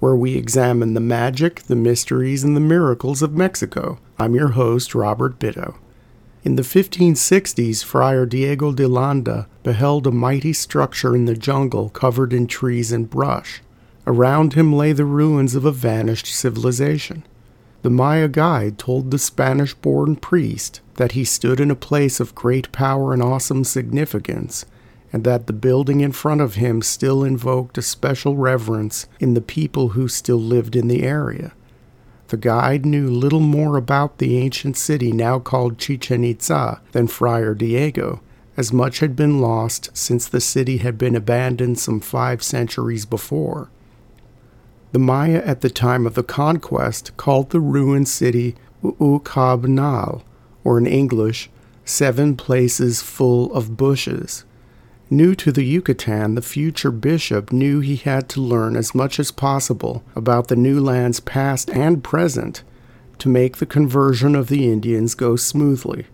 where we examine the magic, the mysteries, and the miracles of Mexico. I'm your host, Robert Bitto. In the 1560s, Friar Diego de Landa beheld a mighty structure in the jungle covered in trees and brush. Around him lay the ruins of a vanished civilization. The Maya guide told the Spanish born priest that he stood in a place of great power and awesome significance, and that the building in front of him still invoked a special reverence in the people who still lived in the area. The guide knew little more about the ancient city now called Chichen Itza than Friar Diego, as much had been lost since the city had been abandoned some five centuries before. The Maya at the time of the conquest called the ruined city Uukabnal, or in English, seven places full of bushes. New to the Yucatan, the future bishop knew he had to learn as much as possible about the new land's past and present to make the conversion of the Indians go smoothly.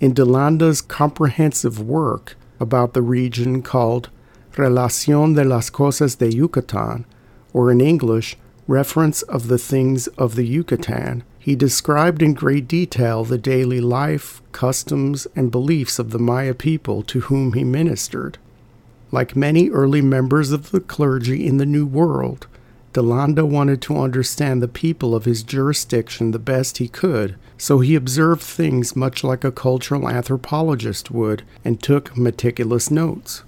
In de Landa's comprehensive work about the region called Relación de las Cosas de Yucatán, or in English, Reference of the Things of the Yucatan, he described in great detail the daily life, customs, and beliefs of the Maya people to whom he ministered. Like many early members of the clergy in the New World, de Landa wanted to understand the people of his jurisdiction the best he could, so he observed things much like a cultural anthropologist would and took meticulous notes.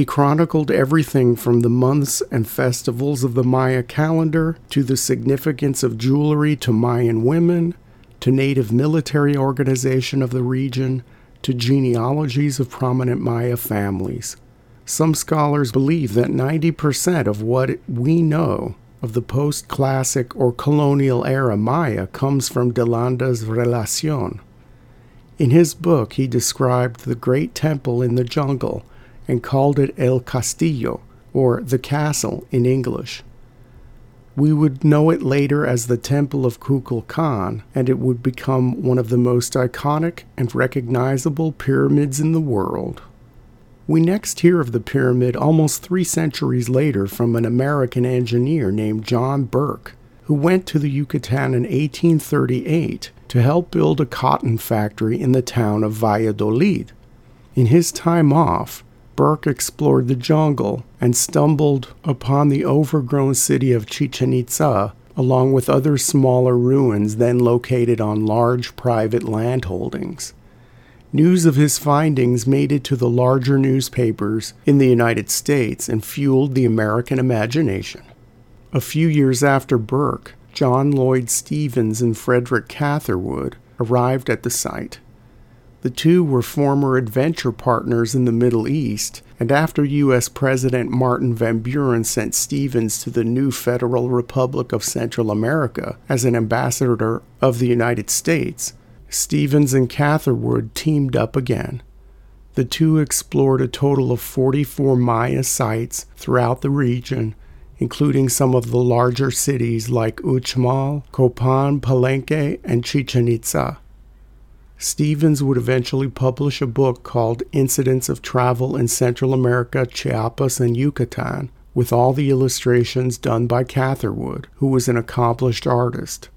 He chronicled everything from the months and festivals of the Maya calendar to the significance of jewelry to Mayan women, to native military organization of the region, to genealogies of prominent Maya families. Some scholars believe that 90% of what we know of the post classic or colonial era Maya comes from de Landa's Relacion. In his book, he described the great temple in the jungle and called it El Castillo, or the castle in English. We would know it later as the Temple of Kukulkan, and it would become one of the most iconic and recognizable pyramids in the world. We next hear of the pyramid almost three centuries later from an American engineer named John Burke, who went to the Yucatan in 1838 to help build a cotton factory in the town of Valladolid. In his time off, Burke explored the jungle and stumbled upon the overgrown city of Chichen Itza, along with other smaller ruins then located on large private landholdings. News of his findings made it to the larger newspapers in the United States and fueled the American imagination. A few years after Burke, John Lloyd Stephens and Frederick Catherwood arrived at the site. The two were former adventure partners in the Middle East, and after U.S. President Martin Van Buren sent Stephens to the new Federal Republic of Central America as an ambassador of the United States, Stephens and Catherwood teamed up again. The two explored a total of 44 Maya sites throughout the region, including some of the larger cities like Uxmal, Copan, Palenque, and Chichen Itza. Stephens would eventually publish a book called Incidents of Travel in Central America, Chiapas, and Yucatan, with all the illustrations done by Catherwood, who was an accomplished artist.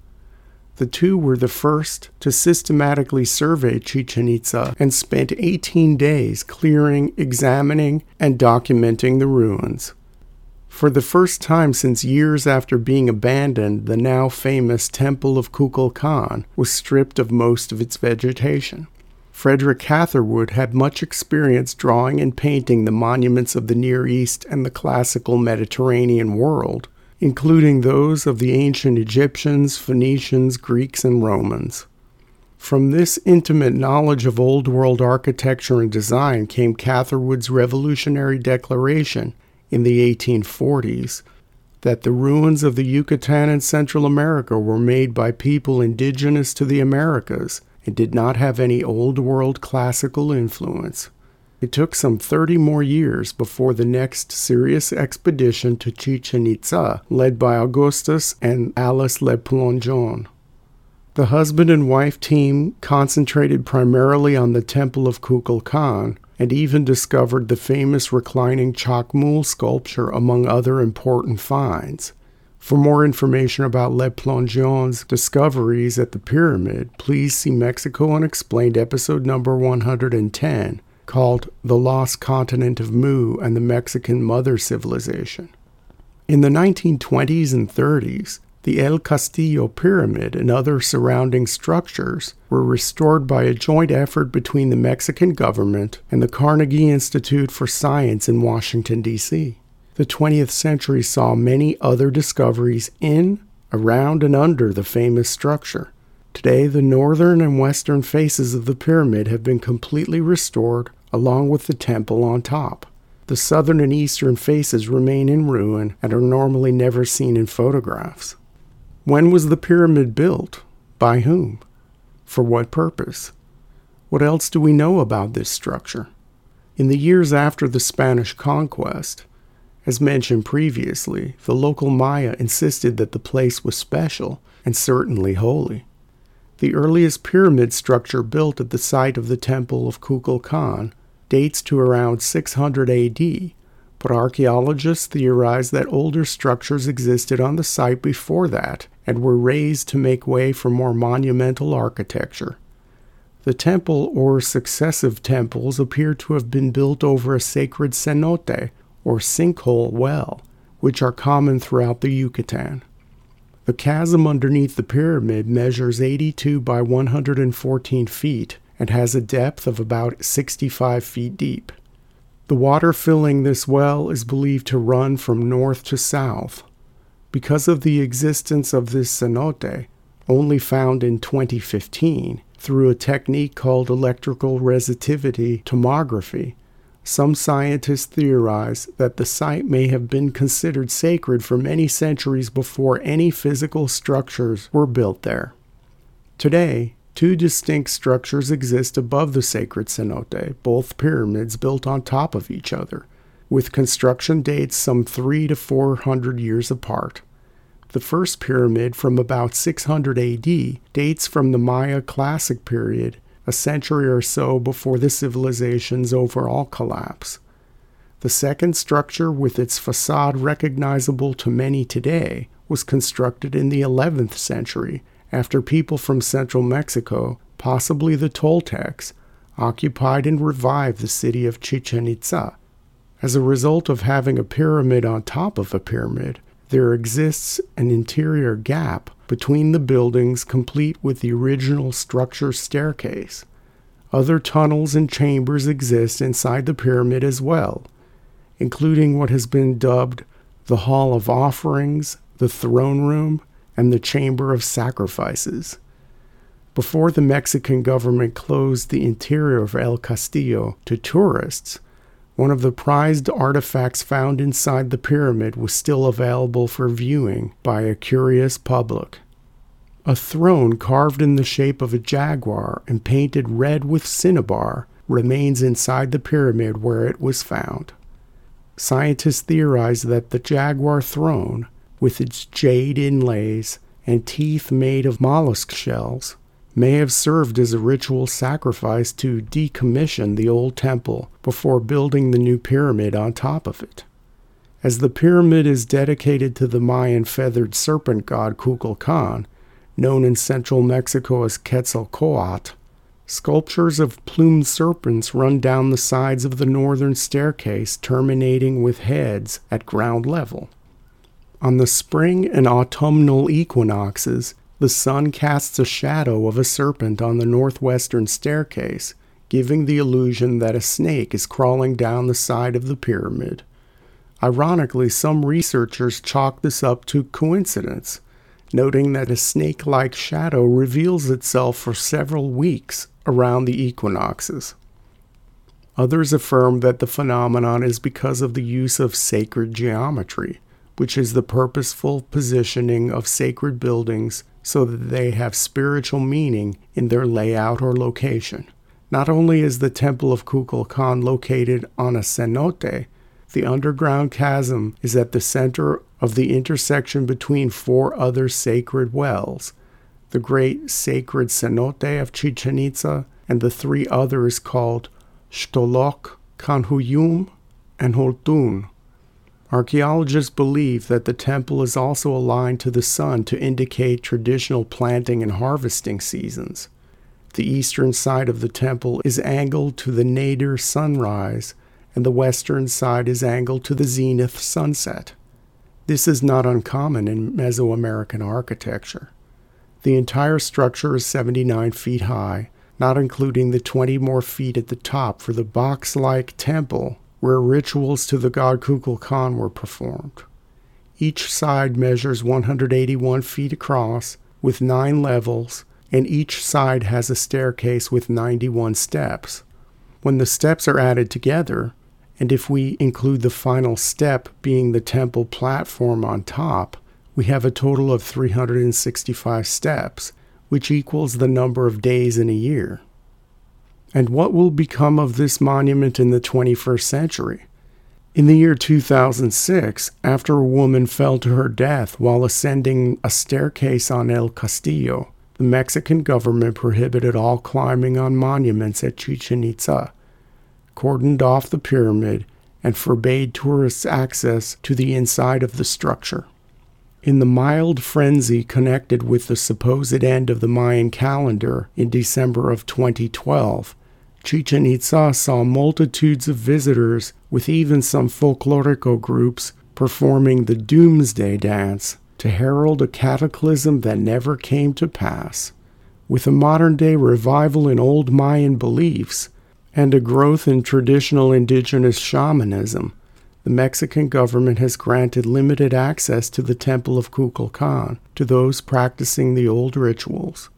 The two were the first to systematically survey Chichen Itza and spent 18 days clearing, examining, and documenting the ruins. For the first time since years after being abandoned, the now famous Temple of Kukulkan was stripped of most of its vegetation. Frederick Catherwood had much experience drawing and painting the monuments of the Near East and the classical Mediterranean world, including those of the ancient Egyptians, Phoenicians, Greeks, and Romans. From this intimate knowledge of Old World architecture and design came Catherwood's revolutionary declaration in the 1840s that the ruins of the Yucatan and Central America were made by people indigenous to the Americas and did not have any Old World classical influence. It took some 30 more years before the next serious expedition to Chichen Itza, led by Augustus and Alice Le Plongeon. The husband and wife team concentrated primarily on the Temple of Kukulkan and even discovered the famous reclining Chacmool sculpture among other important finds. For more information about Le Plongeon's discoveries at the pyramid, please see Mexico Unexplained episode number 110 called The Lost Continent of Mu and the Mexican Mother Civilization. In the 1920s and 30s, the El Castillo Pyramid and other surrounding structures were restored by a joint effort between the Mexican government and the Carnegie Institute for Science in Washington, D.C. The 20th century saw many other discoveries in, around, and under the famous structure. Today, the northern and western faces of the pyramid have been completely restored, along with the temple on top. The southern and eastern faces remain in ruin and are normally never seen in photographs. When was the pyramid built? By whom? For what purpose? What else do we know about this structure? In the years after the Spanish conquest, as mentioned previously, the local Maya insisted that the place was special and certainly holy. The earliest pyramid structure built at the site of the Temple of Kukulkan dates to around 600 AD but archaeologists theorize that older structures existed on the site before that and were raised to make way for more monumental architecture. The temple or successive temples appear to have been built over a sacred cenote, or sinkhole well, which are common throughout the Yucatan. The chasm underneath the pyramid measures 82 by 114 feet and has a depth of about 65 feet deep. The water filling this well is believed to run from north to south. Because of the existence of this cenote, only found in 2015 through a technique called electrical resistivity tomography, some scientists theorize that the site may have been considered sacred for many centuries before any physical structures were built there. Today, Two distinct structures exist above the sacred cenote, both pyramids built on top of each other, with construction dates some three to four hundred years apart. The first pyramid, from about 600 AD, dates from the Maya Classic period, a century or so before the civilization's overall collapse. The second structure, with its facade recognizable to many today, was constructed in the 11th century after people from central Mexico, possibly the Toltecs, occupied and revived the city of Chichen Itza. As a result of having a pyramid on top of a pyramid, there exists an interior gap between the buildings complete with the original structure staircase. Other tunnels and chambers exist inside the pyramid as well, including what has been dubbed the Hall of Offerings, the Throne Room, and the Chamber of Sacrifices. Before the Mexican government closed the interior of El Castillo to tourists, one of the prized artifacts found inside the pyramid was still available for viewing by a curious public. A throne carved in the shape of a jaguar and painted red with cinnabar remains inside the pyramid where it was found. Scientists theorize that the jaguar throne with its jade inlays and teeth made of mollusk shells, may have served as a ritual sacrifice to decommission the old temple before building the new pyramid on top of it. As the pyramid is dedicated to the Mayan feathered serpent god Kukulkan, known in central Mexico as Quetzalcoatl, sculptures of plumed serpents run down the sides of the northern staircase, terminating with heads at ground level. On the spring and autumnal equinoxes, the sun casts a shadow of a serpent on the northwestern staircase, giving the illusion that a snake is crawling down the side of the pyramid. Ironically, some researchers chalk this up to coincidence, noting that a snake like shadow reveals itself for several weeks around the equinoxes. Others affirm that the phenomenon is because of the use of sacred geometry which is the purposeful positioning of sacred buildings so that they have spiritual meaning in their layout or location. Not only is the Temple of Kukulkan located on a cenote, the underground chasm is at the center of the intersection between four other sacred wells the great sacred cenote of Chichen Itza and the three others called Xtolok, Kanhuyum, and Holtun. Archaeologists believe that the temple is also aligned to the sun to indicate traditional planting and harvesting seasons. The eastern side of the temple is angled to the nadir sunrise, and the western side is angled to the zenith sunset. This is not uncommon in Mesoamerican architecture. The entire structure is 79 feet high, not including the 20 more feet at the top for the box like temple where rituals to the god Kukulkan were performed. Each side measures 181 feet across with nine levels, and each side has a staircase with 91 steps. When the steps are added together, and if we include the final step being the temple platform on top, we have a total of 365 steps, which equals the number of days in a year. And what will become of this monument in the 21st century? In the year 2006, after a woman fell to her death while ascending a staircase on El Castillo, the Mexican government prohibited all climbing on monuments at Chichen Itza, cordoned off the pyramid, and forbade tourists access to the inside of the structure. In the mild frenzy connected with the supposed end of the Mayan calendar in December of 2012, Chichen Itza saw multitudes of visitors, with even some folklorico groups performing the Doomsday Dance to herald a cataclysm that never came to pass. With a modern day revival in old Mayan beliefs and a growth in traditional indigenous shamanism, the Mexican government has granted limited access to the Temple of Kukulkan to those practicing the old rituals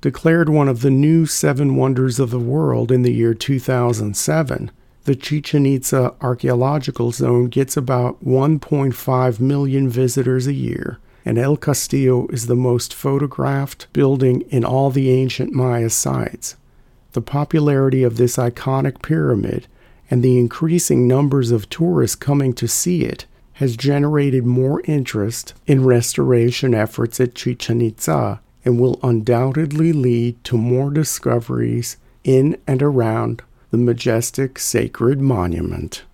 declared one of the new seven wonders of the world in the year 2007, the Chichen Itza Archaeological Zone gets about 1.5 million visitors a year, and El Castillo is the most photographed building in all the ancient Maya sites. The popularity of this iconic pyramid and the increasing numbers of tourists coming to see it has generated more interest in restoration efforts at Chichen Itza and will undoubtedly lead to more discoveries in and around the majestic sacred monument.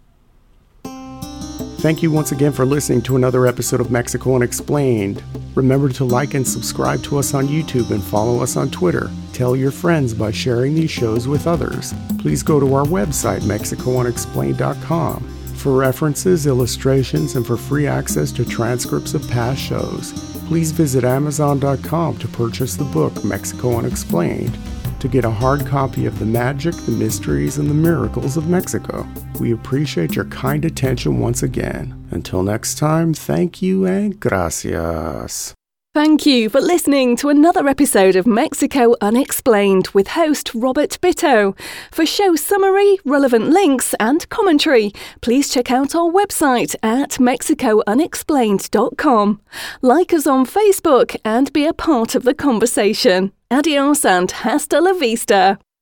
Thank you once again for listening to another episode of Mexico Unexplained. Remember to like and subscribe to us on YouTube and follow us on Twitter. Tell your friends by sharing these shows with others. Please go to our website, MexicoUnexplained.com, for references, illustrations, and for free access to transcripts of past shows please visit Amazon.com to purchase the book Mexico Unexplained to get a hard copy of the magic, the mysteries, and the miracles of Mexico. We appreciate your kind attention once again. Until next time, thank you and gracias. Thank you for listening to another episode of Mexico Unexplained with host Robert Bitto. For show summary, relevant links, and commentary, please check out our website at mexicounexplained.com. Like us on Facebook and be a part of the conversation. Adios and hasta la vista.